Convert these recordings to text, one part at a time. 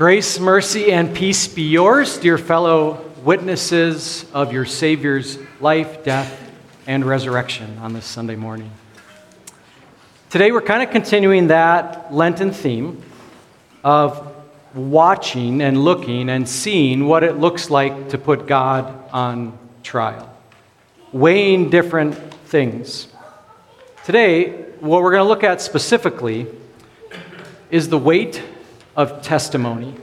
Grace, mercy, and peace be yours, dear fellow witnesses of your Savior's life, death, and resurrection on this Sunday morning. Today, we're kind of continuing that Lenten theme of watching and looking and seeing what it looks like to put God on trial, weighing different things. Today, what we're going to look at specifically is the weight of testimony.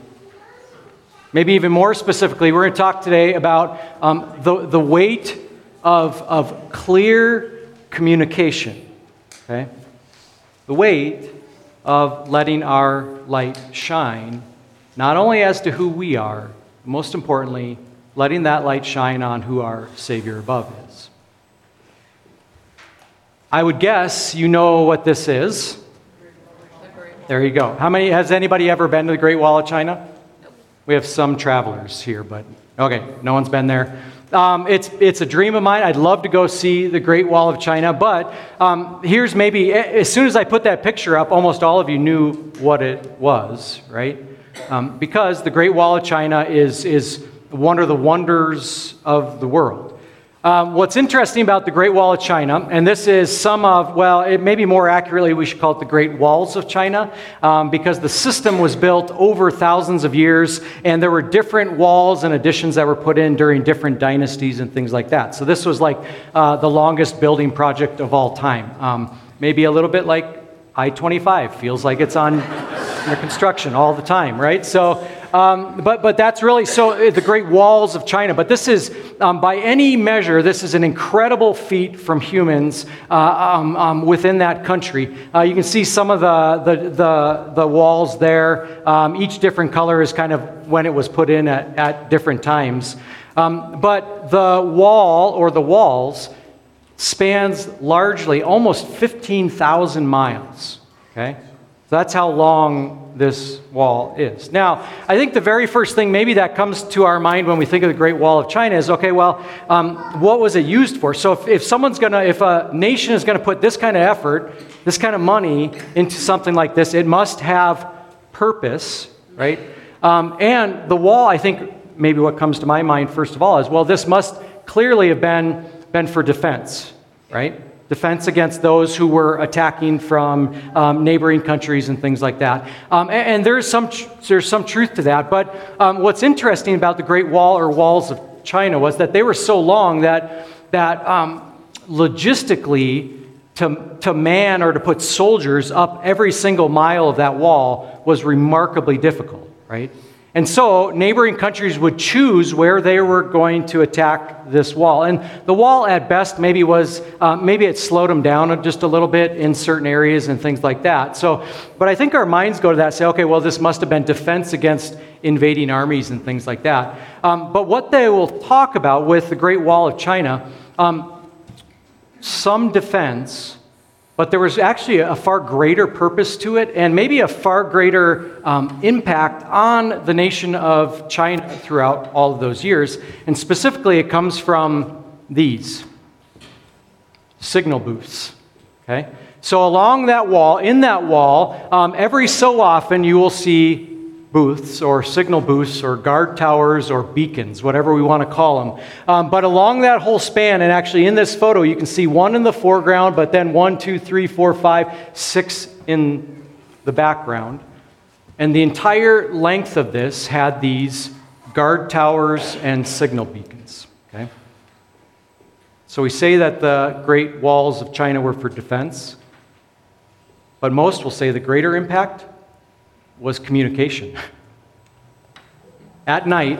Maybe even more specifically, we're going to talk today about um, the, the weight of, of clear communication. Okay? The weight of letting our light shine, not only as to who we are, most importantly, letting that light shine on who our Savior above is. I would guess you know what this is. There you go. How many has anybody ever been to the Great Wall of China? We have some travelers here, but okay, no one's been there. Um, it's, it's a dream of mine. I'd love to go see the Great Wall of China, but um, here's maybe, as soon as I put that picture up, almost all of you knew what it was, right? Um, because the Great Wall of China is, is one of the wonders of the world. Um, what's interesting about the Great Wall of China, and this is some of, well, it maybe more accurately we should call it the Great Walls of China, um, because the system was built over thousands of years, and there were different walls and additions that were put in during different dynasties and things like that. So this was like uh, the longest building project of all time. Um, maybe a little bit like I 25, feels like it's on construction all the time, right? So um, but, but that's really so uh, the great walls of China. But this is, um, by any measure, this is an incredible feat from humans uh, um, um within that country. Uh, you can see some of the, the, the, the walls there. Um, each different color is kind of when it was put in at, at different times. Um, but the wall or the walls spans largely almost 15,000 miles. Okay? So that's how long this wall is. Now, I think the very first thing maybe that comes to our mind when we think of the Great Wall of China is okay, well, um, what was it used for? So if, if someone's going to, if a nation is going to put this kind of effort, this kind of money into something like this, it must have purpose, right? Um, and the wall, I think maybe what comes to my mind first of all is well, this must clearly have been, been for defense, right? Defense against those who were attacking from um, neighboring countries and things like that. Um, and, and, there's, some tr- there's some truth to that. But um, what's interesting about the Great Wall or walls of China was that they were so long that, that um, logistically, to, to man or to put soldiers up every single mile of that wall was remarkably difficult, right? And so neighboring countries would choose where they were going to attack this wall. And the wall, at best, maybe was uh, maybe it slowed them down just a little bit in certain areas and things like that. So, but I think our minds go to that, say, okay, well, this must have been defense against invading armies and things like that. Um, but what they will talk about with the Great Wall of China, um, some defense but there was actually a far greater purpose to it and maybe a far greater um, impact on the nation of China throughout all of those years. And specifically, it comes from these signal booths. Okay? So, along that wall, in that wall, um, every so often you will see booths or signal booths or guard towers or beacons, whatever we want to call them. Um, but along that whole span, and actually in this photo, you can see one in the foreground, but then one, two, three, four, five, six in the background. And the entire length of this had these guard towers and signal beacons. Okay? So we say that the great walls of China were for defense, but most will say the greater impact was communication. At night,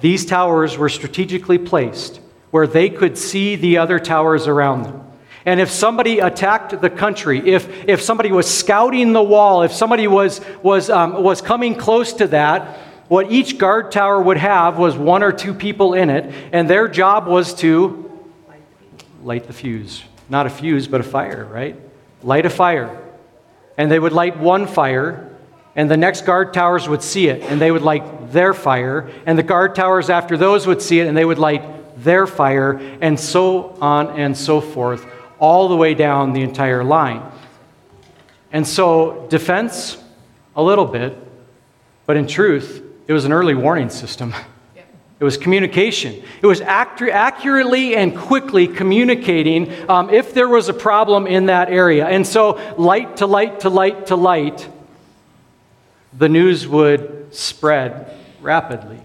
these towers were strategically placed where they could see the other towers around them. And if somebody attacked the country, if, if somebody was scouting the wall, if somebody was, was, um, was coming close to that, what each guard tower would have was one or two people in it, and their job was to light the fuse. Not a fuse, but a fire, right? Light a fire. And they would light one fire, and the next guard towers would see it, and they would light their fire. And the guard towers after those would see it, and they would light their fire, and so on and so forth, all the way down the entire line. And so, defense, a little bit, But in truth, it was an early warning system. It was communication. It was accurately and quickly communicating um, if there was a problem in that area. And so, light to light to light to light, the news would spread rapidly.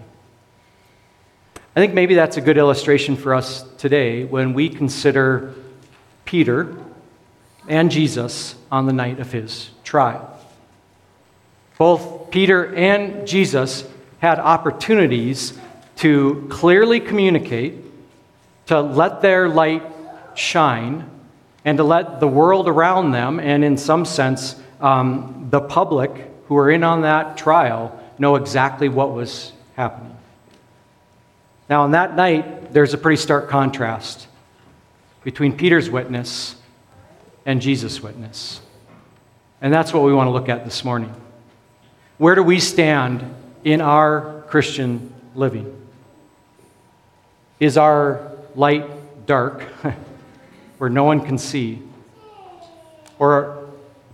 I think maybe that's a good illustration for us today when we consider Peter and Jesus on the night of his trial. Both Peter and Jesus had opportunities to clearly communicate, to let their light shine, and to let the world around them, and in some sense, um, the public who were in on that trial, know exactly what was happening. Now, on that night, there's a pretty stark contrast between Peter's witness and Jesus' witness. And that's what we want to look at this morning. Where do we stand in our Christian living? Is our light dark where no one can see? Or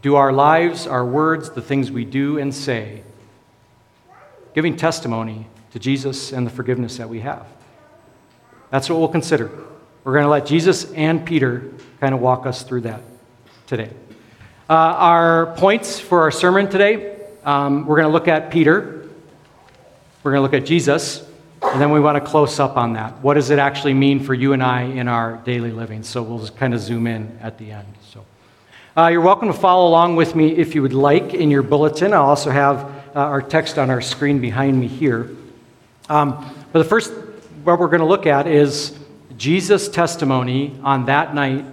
do our lives, our words, the things we do and say, giving testimony to Jesus and the forgiveness that we have? That's what we'll consider. We're going to let Jesus and Peter kind of walk us through that today. Uh, our points for our sermon today um, we're going to look at Peter, we're going to look at Jesus, and then we want to close up on that. What does it actually mean for you and I in our daily living? So we'll just kind of zoom in at the end. So uh, you're welcome to follow along with me if you would like in your bulletin. I'll also have uh, our text on our screen behind me here. Um, but the first, what we're going to look at is Jesus' testimony on that night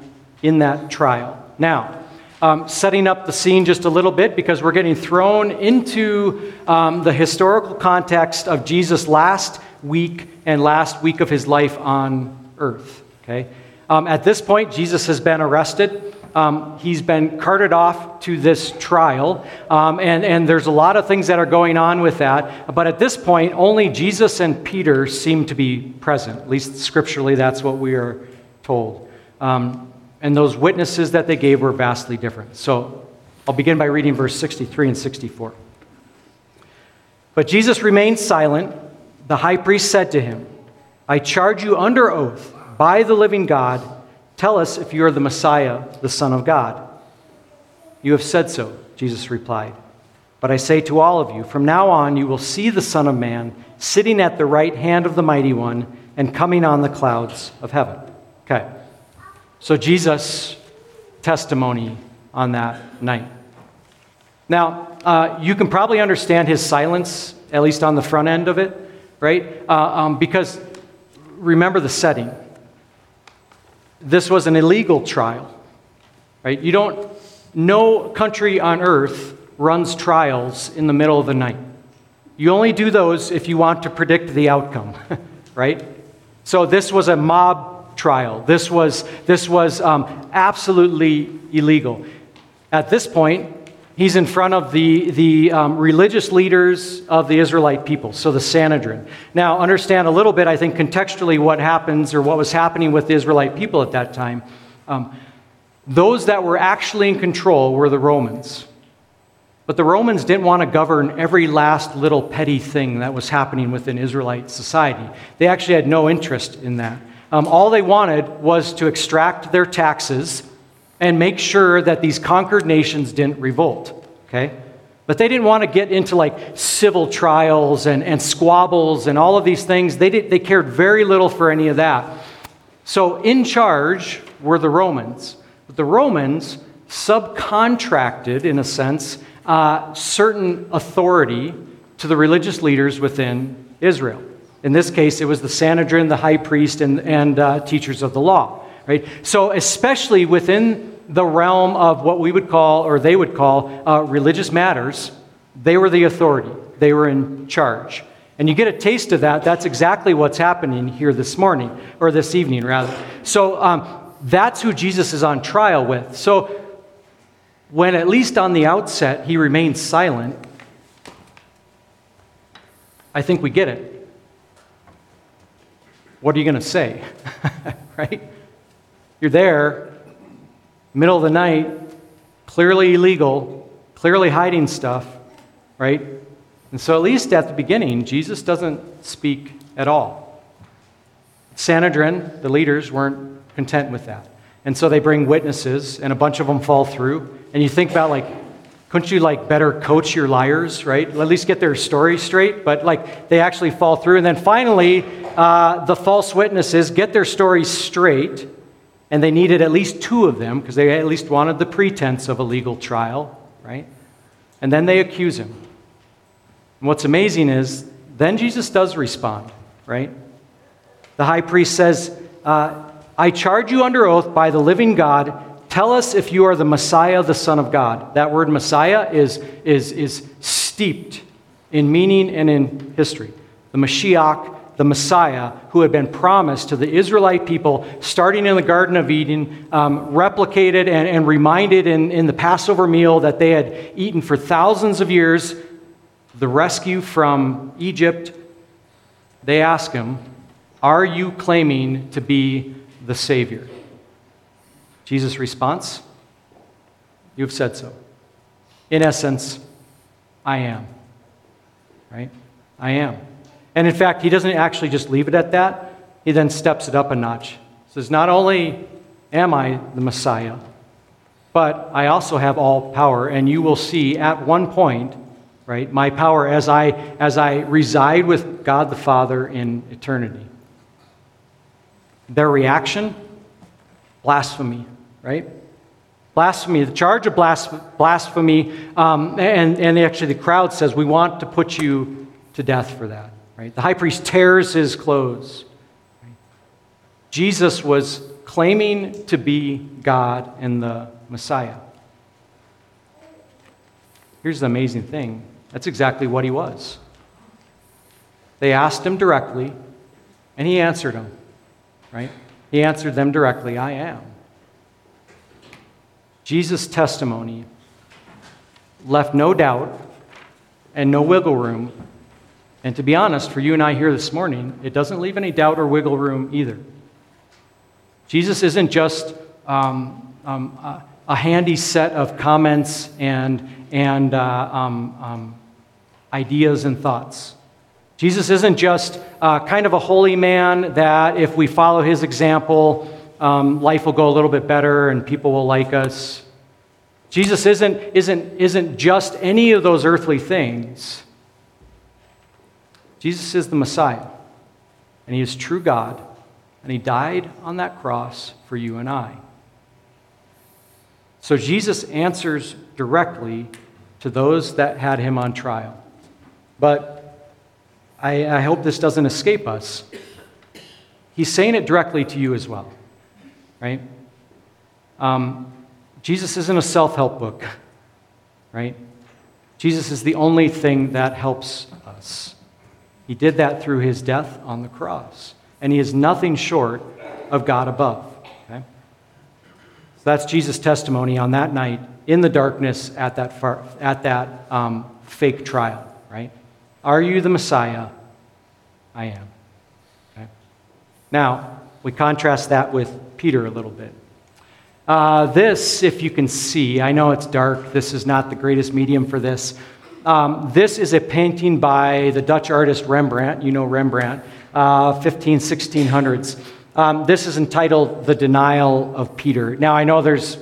in that trial. Now, um, setting up the scene just a little bit because we're getting thrown into um, the historical context of Jesus' last week and last week of his life on earth. Okay? Um, at this point, Jesus has been arrested. Um, he's been carted off to this trial, um, and, and there's a lot of things that are going on with that. But at this point, only Jesus and Peter seem to be present. At least scripturally, that's what we are told. Um, and those witnesses that they gave were vastly different. So I'll begin by reading verse 63 and 64. But Jesus remained silent. The high priest said to him, I charge you under oath by the living God, tell us if you are the Messiah, the Son of God. You have said so, Jesus replied. But I say to all of you, from now on you will see the Son of Man sitting at the right hand of the Mighty One and coming on the clouds of heaven. Okay. So, Jesus' testimony on that night. Now, uh, you can probably understand his silence, at least on the front end of it, right? Uh, um, because remember the setting. This was an illegal trial, right? You don't, no country on earth runs trials in the middle of the night. You only do those if you want to predict the outcome, right? So this was a mob trial. This was, this was um, absolutely illegal. At this point, he's in front of the, the um, religious leaders of the Israelite people, so the Sanhedrin. Now, understand a little bit, I think, contextually what happens or what was happening with the Israelite people at that time. Um, those that were actually in control were the Romans. But the Romans didn't want to govern every last little petty thing that was happening within Israelite society. They actually had no interest in that. Um, all they wanted was to extract their taxes and make sure that these conquered nations didn't revolt. Okay? But they didn't want to get into like civil trials and, and squabbles and all of these things. They, did, they cared very little for any of that. So, in charge were the Romans. But the Romans subcontracted, in a sense, uh, certain authority to the religious leaders within Israel. In this case, it was the Sanhedrin, the high priest, and, and uh, teachers of the law. Right? So, especially within the realm of what we would call, or they would call, uh, religious matters, they were the authority. They were in charge. And you get a taste of that. That's exactly what's happening here this morning, or this evening, rather. So, um, that's who Jesus is on trial with. So, when at least on the outset he remains silent, I think we get it what are you going to say? right? You're there, middle of the night, clearly illegal, clearly hiding stuff, right? And so, at least at the beginning, Jesus doesn't speak at all. Sanhedrin, the leaders, weren't content with that. And so they bring witnesses, and a bunch of them fall through. And you think about, like, couldn't you, like, better coach your liars, right? At least get their story straight. But, like, they actually fall through. And then finally, uh, the false witnesses get their story straight. And they needed at least two of them because they at least wanted the pretense of a legal trial, right? And then they accuse him. And what's amazing is then Jesus does respond, right? The high priest says, uh, I charge you under oath by the living God. Tell us if you are the Messiah, the Son of God. That word Messiah is, is, is steeped in meaning and in history. The Mashiach, the Messiah, who had been promised to the Israelite people starting in the Garden of Eden, um, replicated and, and reminded in, in the Passover meal that they had eaten for thousands of years, the rescue from Egypt. They ask him, Are you claiming to be the Savior? Jesus' response, You've said so. In essence, I am. Right? I am. And in fact, he doesn't actually just leave it at that, he then steps it up a notch. He says, Not only am I the Messiah, but I also have all power. And you will see at one point, right, my power as I, as I reside with God the Father in eternity. Their reaction? Blasphemy, right? Blasphemy, the charge of blasphemy, um, and, and actually the crowd says, We want to put you to death for that. Right? The high priest tears his clothes. Jesus was claiming to be God and the Messiah. Here's the amazing thing that's exactly what he was. They asked him directly, and he answered them, right? He answered them directly I am. Jesus' testimony left no doubt and no wiggle room and to be honest, for you and I here this morning, it doesn't leave any doubt or wiggle room either. Jesus isn't just um, um, a, handy set of comments and, and uh, um, um ideas and thoughts. Jesus isn't just uh, kind of a holy man that if we follow his example, um, life will go a little bit better and people will like us. Jesus isn't, isn't, isn't just any of those earthly things. Jesus is the Messiah, and He is true God, and He died on that cross for you and I. So Jesus answers directly to those that had Him on trial. But I, I hope this doesn't escape us. He's saying it directly to you as well, right? Um, Jesus isn't a self help book, right? Jesus is the only thing that helps us. He did that through his death on the cross. And he is nothing short of God above. Okay? So that's Jesus' testimony on that night in the darkness at that, far, at that um, fake trial, right? Are you the Messiah? I am. Okay? Now, we contrast that with Peter a little bit. Uh, this, if you can see, I know it's dark, this is not the greatest medium for this, um, this is a painting by the Dutch artist Rembrandt. You know Rembrandt, uh, 15, 1600s. Um, this is entitled The Denial of Peter. Now, I know there's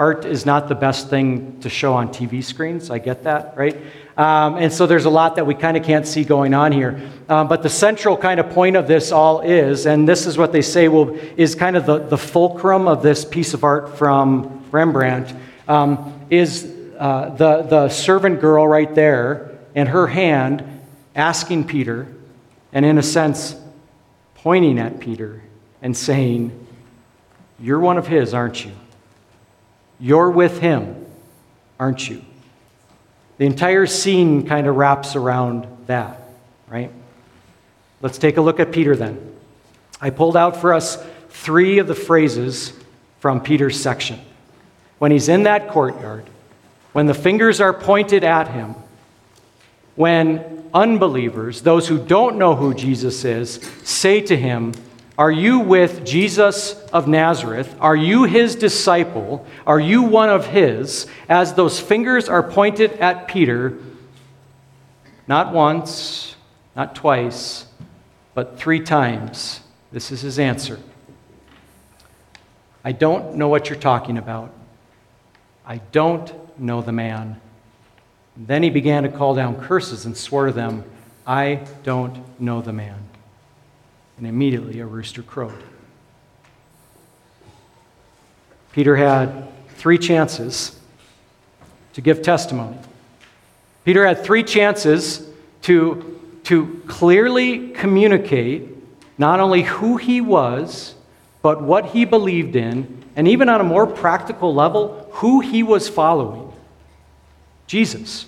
art is not the best thing to show on TV screens. I get that, right? Um, and so there's a lot that we kind of can't see going on here. Um, but the central kind of point of this all is, and this is what they say will, is kind of the, the fulcrum of this piece of art from Rembrandt, um, is uh, the, the servant girl right there and her hand asking Peter, and in a sense, pointing at Peter and saying, You're one of his, aren't you? You're with him, aren't you? The entire scene kind of wraps around that, right? Let's take a look at Peter then. I pulled out for us three of the phrases from Peter's section. When he's in that courtyard, when the fingers are pointed at him, when unbelievers, those who don't know who Jesus is, say to him, Are you with Jesus of Nazareth? Are you his disciple? Are you one of his? As those fingers are pointed at Peter, not once, not twice, but three times. This is his answer I don't know what you're talking about. I don't know the man. Then he began to call down curses and swore to them, I don't know the man. And immediately a rooster crowed. Peter had three chances to give testimony. Peter had three chances to, to clearly communicate not only who he was, but what he believed in, and even on a more practical level, who he was following Jesus.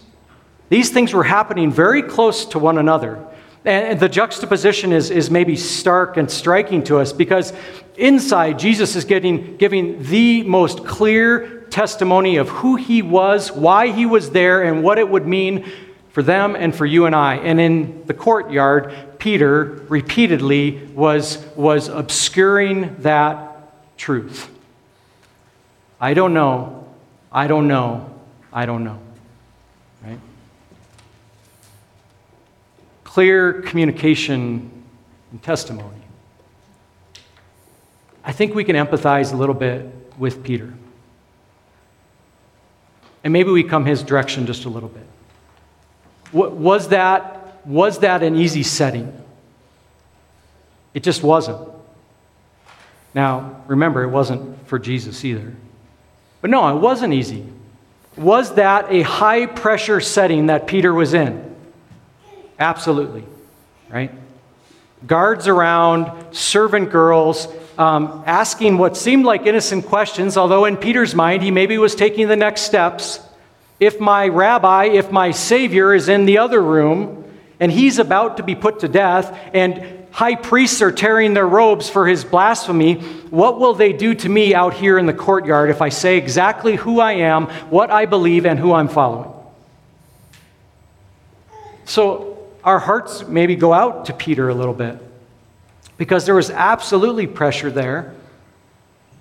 These things were happening very close to one another. And the juxtaposition is, is maybe stark and striking to us because inside, Jesus is getting, giving the most clear testimony of who he was, why he was there, and what it would mean for them and for you and I. And in the courtyard, Peter repeatedly was, was obscuring that truth. I don't know, I don't know, I don't know. Clear communication and testimony. I think we can empathize a little bit with Peter. And maybe we come his direction just a little bit. Was that, was that an easy setting? It just wasn't. Now, remember, it wasn't for Jesus either. But no, it wasn't easy. Was that a high pressure setting that Peter was in? Absolutely, right? Guards around, servant girls, um, asking what seemed like innocent questions, although in Peter's mind, he maybe was taking the next steps. If my rabbi, if my Savior is in the other room and he's about to be put to death, and high priests are tearing their robes for his blasphemy, what will they do to me out here in the courtyard if I say exactly who I am, what I believe, and who I'm following? So our hearts maybe go out to Peter a little bit because there was absolutely pressure there.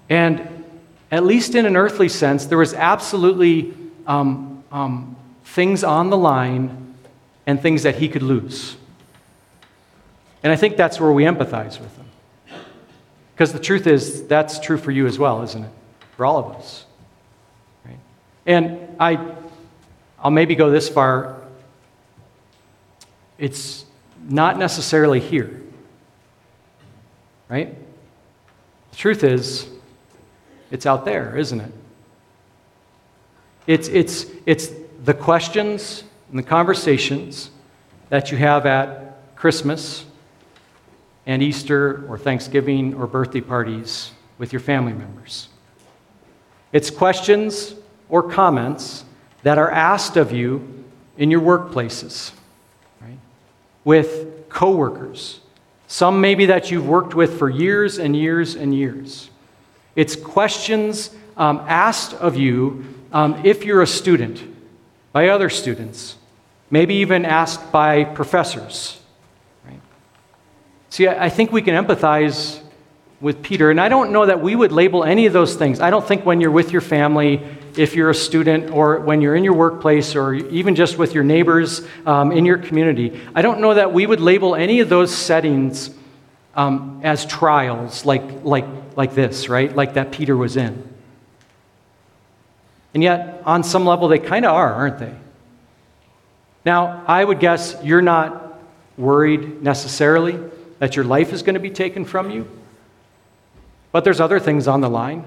And at least in an earthly sense, there was absolutely um, um, things on the line and things that he could lose. And I think that's where we empathize with him. Because the truth is, that's true for you as well, isn't it? For all of us. Right? And I, I'll maybe go this far. It's not necessarily here right? The truth is, it's out there, isn't it? It's, it's, it's the questions and the conversations that you have at Christmas and Easter or Thanksgiving or birthday parties with your family members. It's questions or comments that are asked of you in your workplaces? With coworkers, some maybe that you've worked with for years and years and years. It's questions um, asked of you um, if you're a student, by other students, maybe even asked by professors. Right? See, I think we can empathize with Peter, and I don't know that we would label any of those things. I don't think when you're with your family, if you're a student or when you're in your workplace or even just with your neighbors um, in your community. I don't know that we would label any of those settings um, as trials like, like, like this, right? Like that Peter was in. And yet, on some level, they kind of are, aren't they? Now, I would guess you're not worried necessarily that your life is going to be taken from you, but there's other things on the line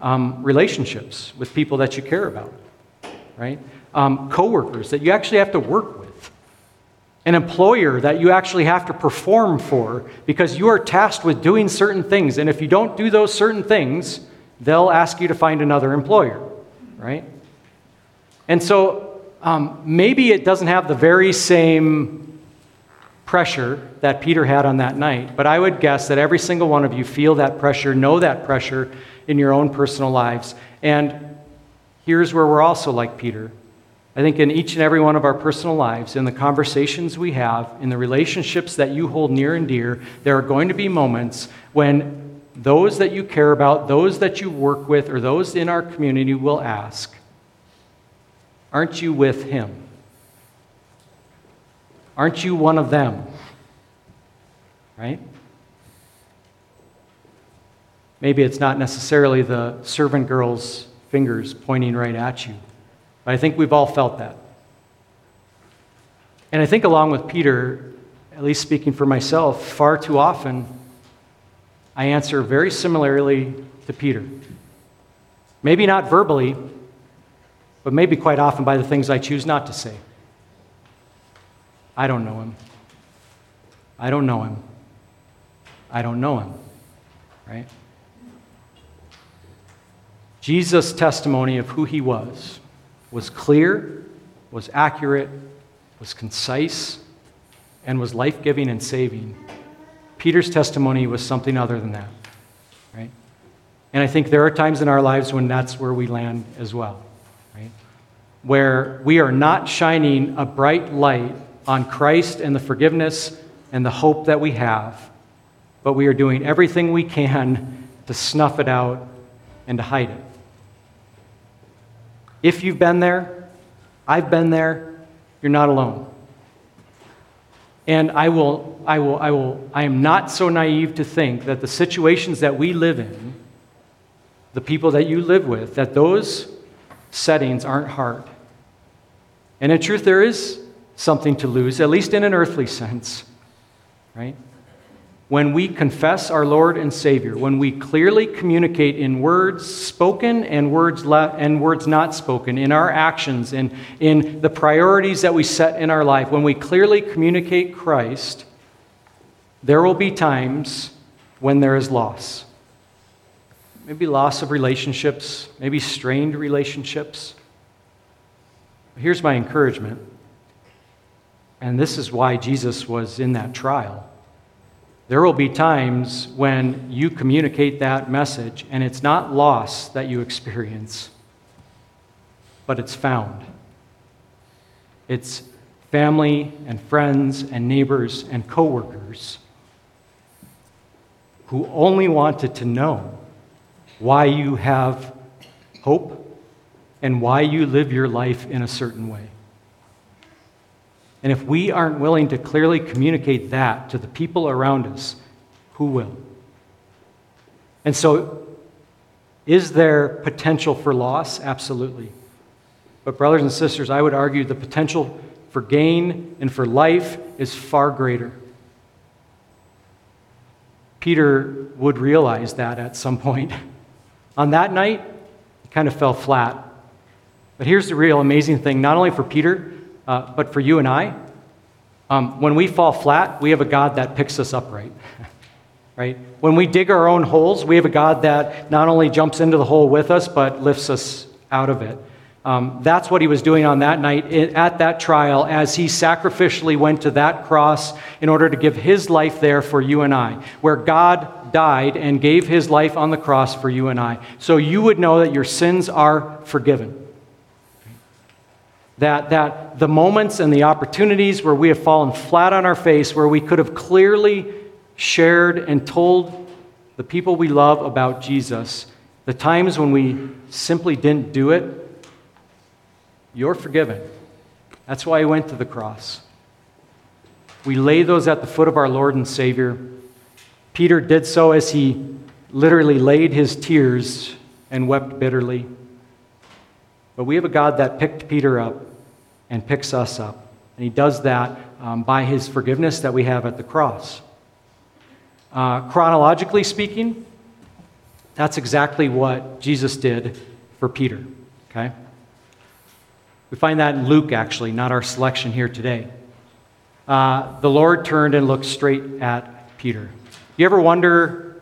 um, relationships with people that you care about, right? Um, coworkers that you actually have to work with, an employer that you actually have to perform for because you are tasked with doing certain things, and if you don't do those certain things, they'll ask you to find another employer, right? And so um, maybe it doesn't have the very same pressure that Peter had on that night, but I would guess that every single one of you feel that pressure, know that pressure, in your own personal lives. And here's where we're also like Peter. I think in each and every one of our personal lives, in the conversations we have, in the relationships that you hold near and dear, there are going to be moments when those that you care about, those that you work with, or those in our community will ask, Aren't you with him? Aren't you one of them? Right? Maybe it's not necessarily the servant girl's fingers pointing right at you, but I think we've all felt that. And I think, along with Peter, at least speaking for myself, far too often I answer very similarly to Peter. Maybe not verbally, but maybe quite often by the things I choose not to say. I don't know him. I don't know him. I don't know him. Right? Jesus' testimony of who he was was clear, was accurate, was concise, and was life giving and saving. Peter's testimony was something other than that. Right? And I think there are times in our lives when that's where we land as well. Right? Where we are not shining a bright light on Christ and the forgiveness and the hope that we have, but we are doing everything we can to snuff it out and to hide it. If you've been there, I've been there, you're not alone. And I will, I will, I will, I am not so naive to think that the situations that we live in, the people that you live with, that those settings aren't hard. And in truth, there is something to lose, at least in an earthly sense, right? when we confess our Lord and Savior, when we clearly communicate in words spoken and words, le- and words not spoken, in our actions and in the priorities that we set in our life, when we clearly communicate Christ, there will be times when there is loss. Maybe loss of relationships, maybe strained relationships. Here's my encouragement, and this is why Jesus was in that trial there will be times when you communicate that message and it's not loss that you experience, but it's found. It's family and friends and neighbors and coworkers who only wanted to know why you have hope and why you live your life in a certain way. And if we aren't willing to clearly communicate that to the people around us, who will? And so, is there potential for loss? Absolutely. But, brothers and sisters, I would argue the potential for gain and for life is far greater. Peter would realize that at some point. On that night, he kind of fell flat. But here's the real amazing thing not only for Peter, uh, but for you and I, um, when we fall flat, we have a God that picks us up right. right? When we dig our own holes, we have a God that not only jumps into the hole with us, but lifts us out of it. Um, that's what he was doing on that night at that trial as he sacrificially went to that cross in order to give his life there for you and I, where God died and gave his life on the cross for you and I. So you would know that your sins are forgiven that, that the moments and the opportunities where we have fallen flat on our face, where we could have clearly shared and told the people we love about Jesus, the times when we simply didn't do it, you're forgiven. That's why he went to the cross. We lay those at the foot of our Lord and Savior. Peter did so as he literally laid his tears and wept bitterly. But we have a God that picked Peter up and picks us up. And he does that um, by his forgiveness that we have at the cross. Uh, chronologically speaking, that's exactly what Jesus did for Peter. Okay? We find that in Luke, actually, not our selection here today. Uh, the Lord turned and looked straight at Peter. You ever wonder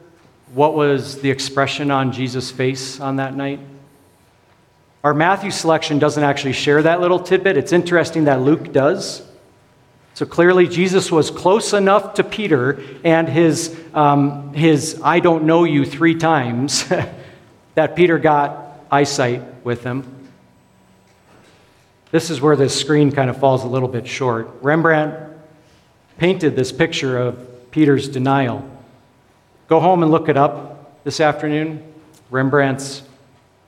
what was the expression on Jesus' face on that night? Our Matthew selection doesn't actually share that little tidbit. It's interesting that Luke does. So clearly, Jesus was close enough to Peter and his, um, his I don't know you three times that Peter got eyesight with him. This is where this screen kind of falls a little bit short. Rembrandt painted this picture of Peter's denial. Go home and look it up this afternoon. Rembrandt's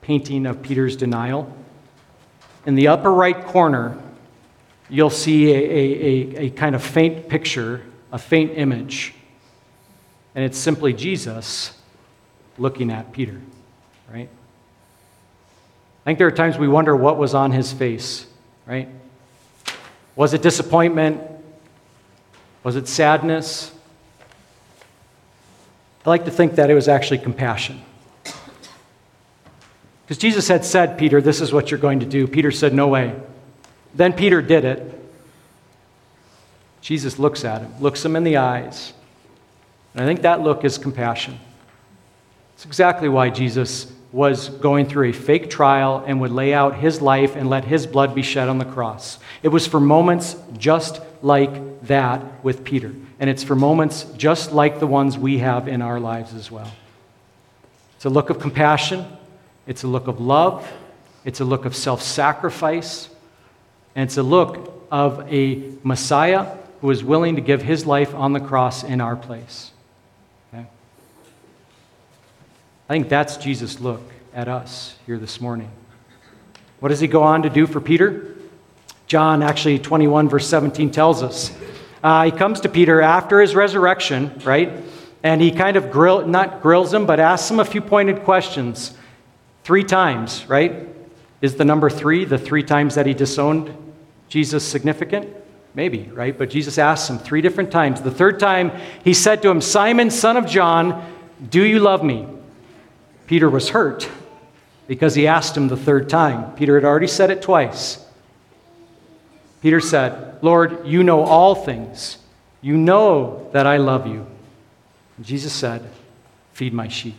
painting of Peter's denial. In the upper right corner, you'll see a, a, a, a kind of faint picture, a faint image. And it's simply Jesus looking at Peter, right? I think there are times we wonder what was on his face, right? Was it disappointment? Was it sadness? I like to think that it was actually compassion. Because Jesus had said, Peter, this is what you're going to do. Peter said, No way. Then Peter did it. Jesus looks at him, looks him in the eyes. And I think that look is compassion. It's exactly why Jesus was going through a fake trial and would lay out his life and let his blood be shed on the cross. It was for moments just like that with Peter. And it's for moments just like the ones we have in our lives as well. It's a look of compassion, it's a look of love, it's a look of self sacrifice, and it's a look of a Messiah who is willing to give his life on the cross in our place. Okay? I think that's Jesus' look at us here this morning. What does he go on to do for Peter? John, actually, 21, verse 17 tells us. Uh, he comes to Peter after his resurrection, right? And he kind of grill, not grills him, but asks him a few pointed questions. Three times, right? Is the number three the three times that he disowned Jesus significant? Maybe, right? But Jesus asks him three different times. The third time, he said to him, Simon, son of John, do you love me? Peter was hurt because he asked him the third time. Peter had already said it twice. Peter said, Lord, you know all things. You know that I love you. And Jesus said, Feed my sheep.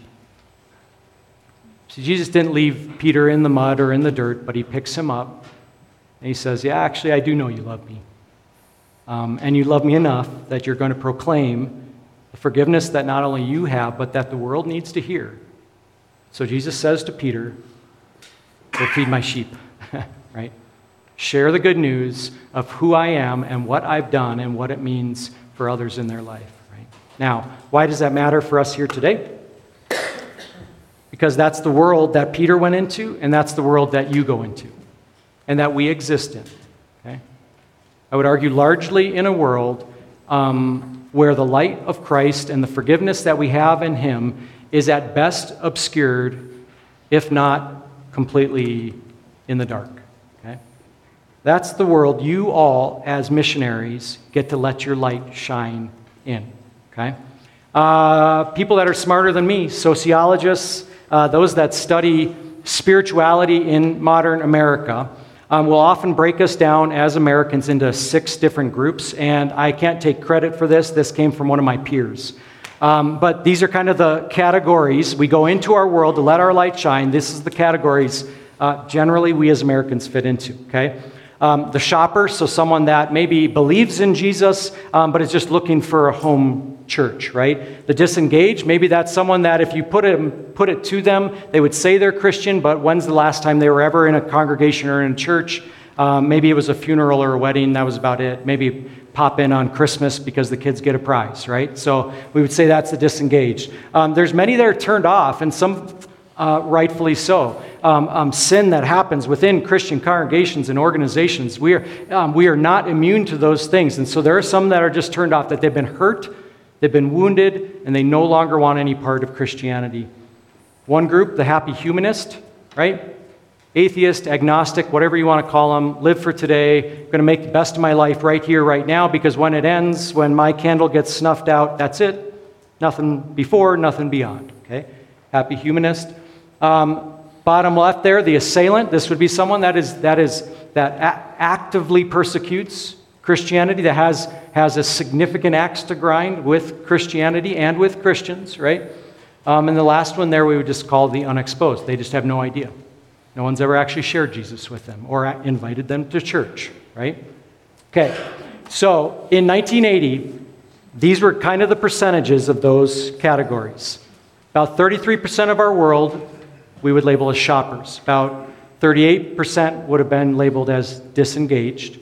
See, Jesus didn't leave Peter in the mud or in the dirt, but he picks him up and he says, Yeah, actually, I do know you love me. Um, and you love me enough that you're going to proclaim the forgiveness that not only you have, but that the world needs to hear. So Jesus says to Peter, Go feed my sheep, right? Share the good news of who I am and what I've done and what it means for others in their life, right? Now, why does that matter for us here today? Because that's the world that Peter went into, and that's the world that you go into, and that we exist in, okay? I would argue largely in a world um, where the light of Christ and the forgiveness that we have in Him is at best obscured, if not completely in the dark. Okay? That's the world you all, as missionaries, get to let your light shine in. Okay? Uh, people that are smarter than me, sociologists, uh, those that study spirituality in modern America, um, will often break us down as Americans into six different groups. And I can't take credit for this. This came from one of my peers. Um, but these are kind of the categories. We go into our world to let our light shine. This is the categories uh, generally we as Americans fit into, okay? Um, the shopper, so someone that maybe believes in Jesus, um, but is just looking for a home church, right? The disengaged, maybe that's someone that if you put it, put it to them, they would say they're Christian, but when's the last time they were ever in a congregation or in a church? Um, maybe it was a funeral or a wedding, that was about it. Maybe pop in on Christmas because the kids get a prize, right? So we would say that's the disengaged. Um, there's many that are turned off, and some uh, rightfully so. Um, um, sin that happens within Christian congregations and organizations, we are, um, we are not immune to those things. And so there are some that are just turned off, that they've been hurt, they've been wounded, and they no longer want any part of Christianity. One group, the happy humanist, right? atheist, agnostic, whatever you want to call them, live for today, I'm going to make the best of my life right here, right now, because when it ends, when my candle gets snuffed out, that's it. Nothing before, nothing beyond. Okay? Happy humanist. Um, bottom left there, the assailant. This would be someone that is that is that a- actively persecutes Christianity, that has has a significant axe to grind with Christianity and with Christians, right? Um, and the last one there, we would just call the unexposed. They just have no idea. No one's ever actually shared Jesus with them or invited them to church, right? Okay, so in 1980, these were kind of the percentages of those categories. About 33% of our world we would label as shoppers. About 38% would have been labeled as disengaged.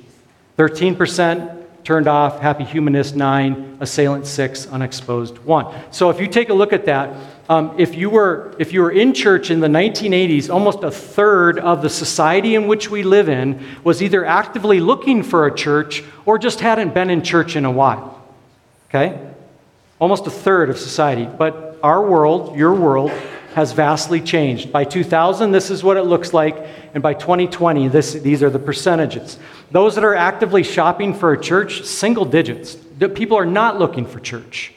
13% turned off, happy humanist 9, assailant 6, unexposed 1. So if you take a look at that, um, if, you were, if you were in church in the 1980s, almost a third of the society in which we live in was either actively looking for a church or just hadn't been in church in a while. Okay? Almost a third of society. But our world, your world, has vastly changed. By 2000, this is what it looks like, and by 2020, this, these are the percentages. Those that are actively shopping for a church, single digits. People are not looking for church.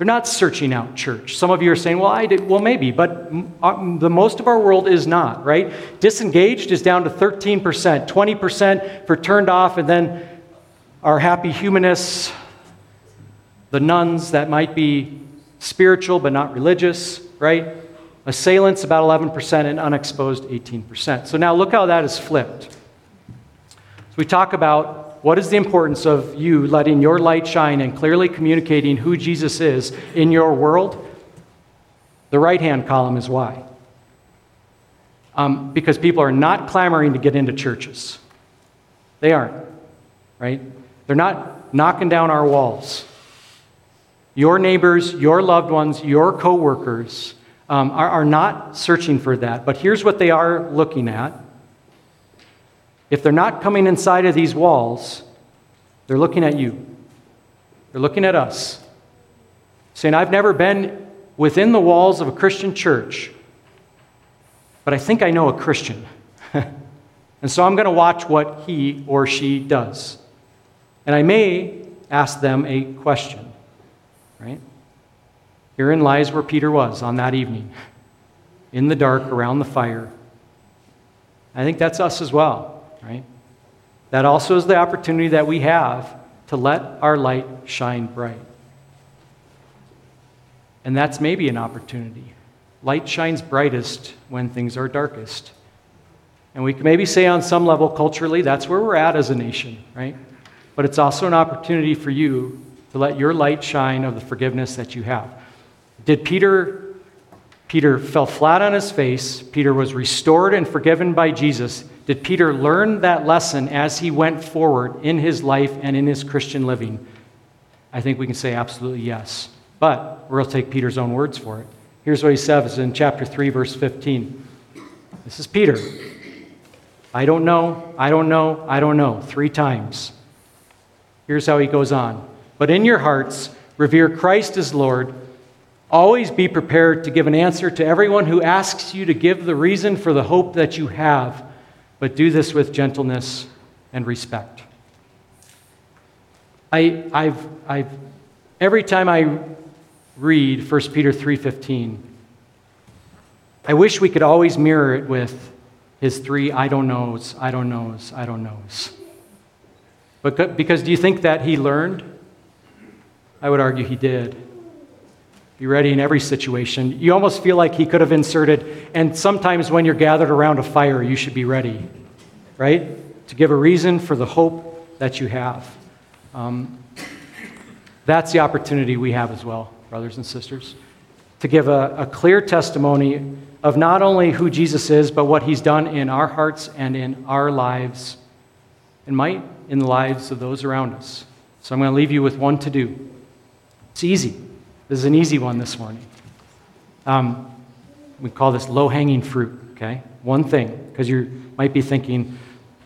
They're not searching out church. Some of you are saying, well, I did. Well, maybe, but uh, the most of our world is not, right? Disengaged is down to 13%, 20% for turned off, and then our happy humanists, the nones that might be spiritual but not religious, right? Assailants, about 11%, and unexposed, 18%. So now look how that is flipped. So we talk about what is the importance of you letting your light shine and clearly communicating who Jesus is in your world. The right hand column is why. Um, because people are not clamoring to get into churches. They aren't, right? They're not knocking down our walls your neighbors, your loved ones, your coworkers um, are, are not searching for that. But here's what they are looking at. If they're not coming inside of these walls, they're looking at you. They're looking at us. Saying, I've never been within the walls of a Christian church, but I think I know a Christian. and so I'm going to watch what he or she does. And I may ask them a question right? Herein lies where Peter was on that evening, in the dark around the fire. I think that's us as well, right? That also is the opportunity that we have to let our light shine bright. And that's maybe an opportunity. Light shines brightest when things are darkest. And we can maybe say on some level culturally, that's where we're at as a nation, right? But it's also an opportunity for you to let your light shine of the forgiveness that you have. Did Peter Peter fell flat on his face. Peter was restored and forgiven by Jesus. Did Peter learn that lesson as he went forward in his life and in his Christian living? I think we can say absolutely yes. But we'll take Peter's own words for it. Here's what he says in chapter 3, verse 15. This is Peter. I don't know, I don't know, I don't know, three times. Here's how he goes on. But in your hearts, revere Christ as Lord. Always be prepared to give an answer to everyone who asks you to give the reason for the hope that you have, but do this with gentleness and respect. I, I've, I've, every time I read 1 Peter 3.15, I wish we could always mirror it with his three I don't knows, I don't knows, I don't knows. But because do you think that he learned? I would argue he did. Be ready in every situation. You almost feel like he could have inserted, and sometimes when you're gathered around a fire, you should be ready, right? To give a reason for the hope that you have. Um, that's the opportunity we have as well, brothers and sisters, to give a, a clear testimony of not only who Jesus is, but what he's done in our hearts and in our lives, and might in the lives of those around us. So I'm going to leave you with one to do. It's easy. This is an easy one this morning. Um, we call this low hanging fruit, okay? One thing, because you might be thinking,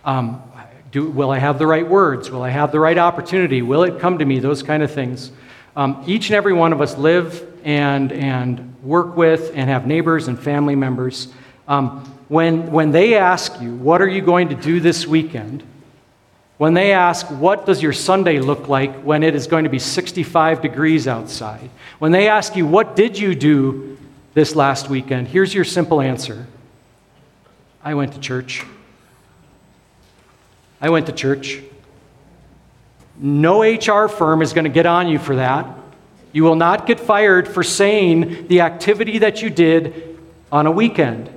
um, do, will I have the right words? Will I have the right opportunity? Will it come to me? Those kind of things. Um, each and every one of us live and, and work with and have neighbors and family members. Um, when, when they ask you, What are you going to do this weekend? When they ask, What does your Sunday look like when it is going to be 65 degrees outside? When they ask you, What did you do this last weekend? Here's your simple answer I went to church. I went to church. No HR firm is going to get on you for that. You will not get fired for saying the activity that you did on a weekend.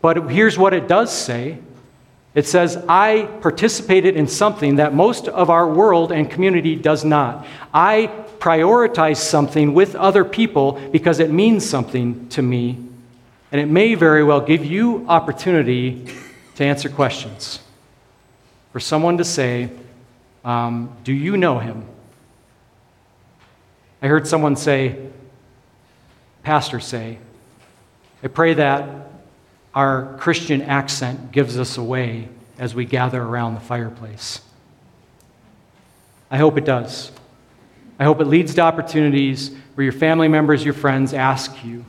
But here's what it does say it says, I participated in something that most of our world and community does not. I prioritize something with other people because it means something to me. And it may very well give you opportunity to answer questions. For someone to say, Um, do you know him? I heard someone say, pastor say, I pray that our Christian accent gives us away as we gather around the fireplace. I hope it does. I hope it leads to opportunities where your family members, your friends ask you.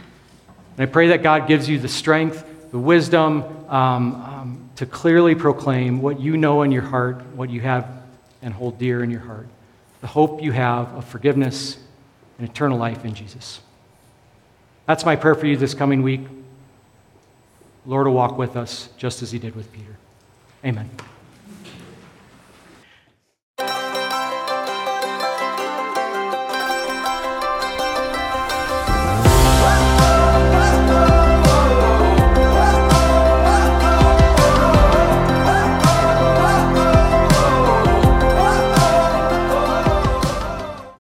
And I pray that God gives you the strength, the wisdom um, um, to clearly proclaim what you know in your heart, what you have and hold dear in your heart, the hope you have of forgiveness and eternal life in Jesus. That's my prayer for you this coming week. Lord will walk with us just as he did with Peter. Amen.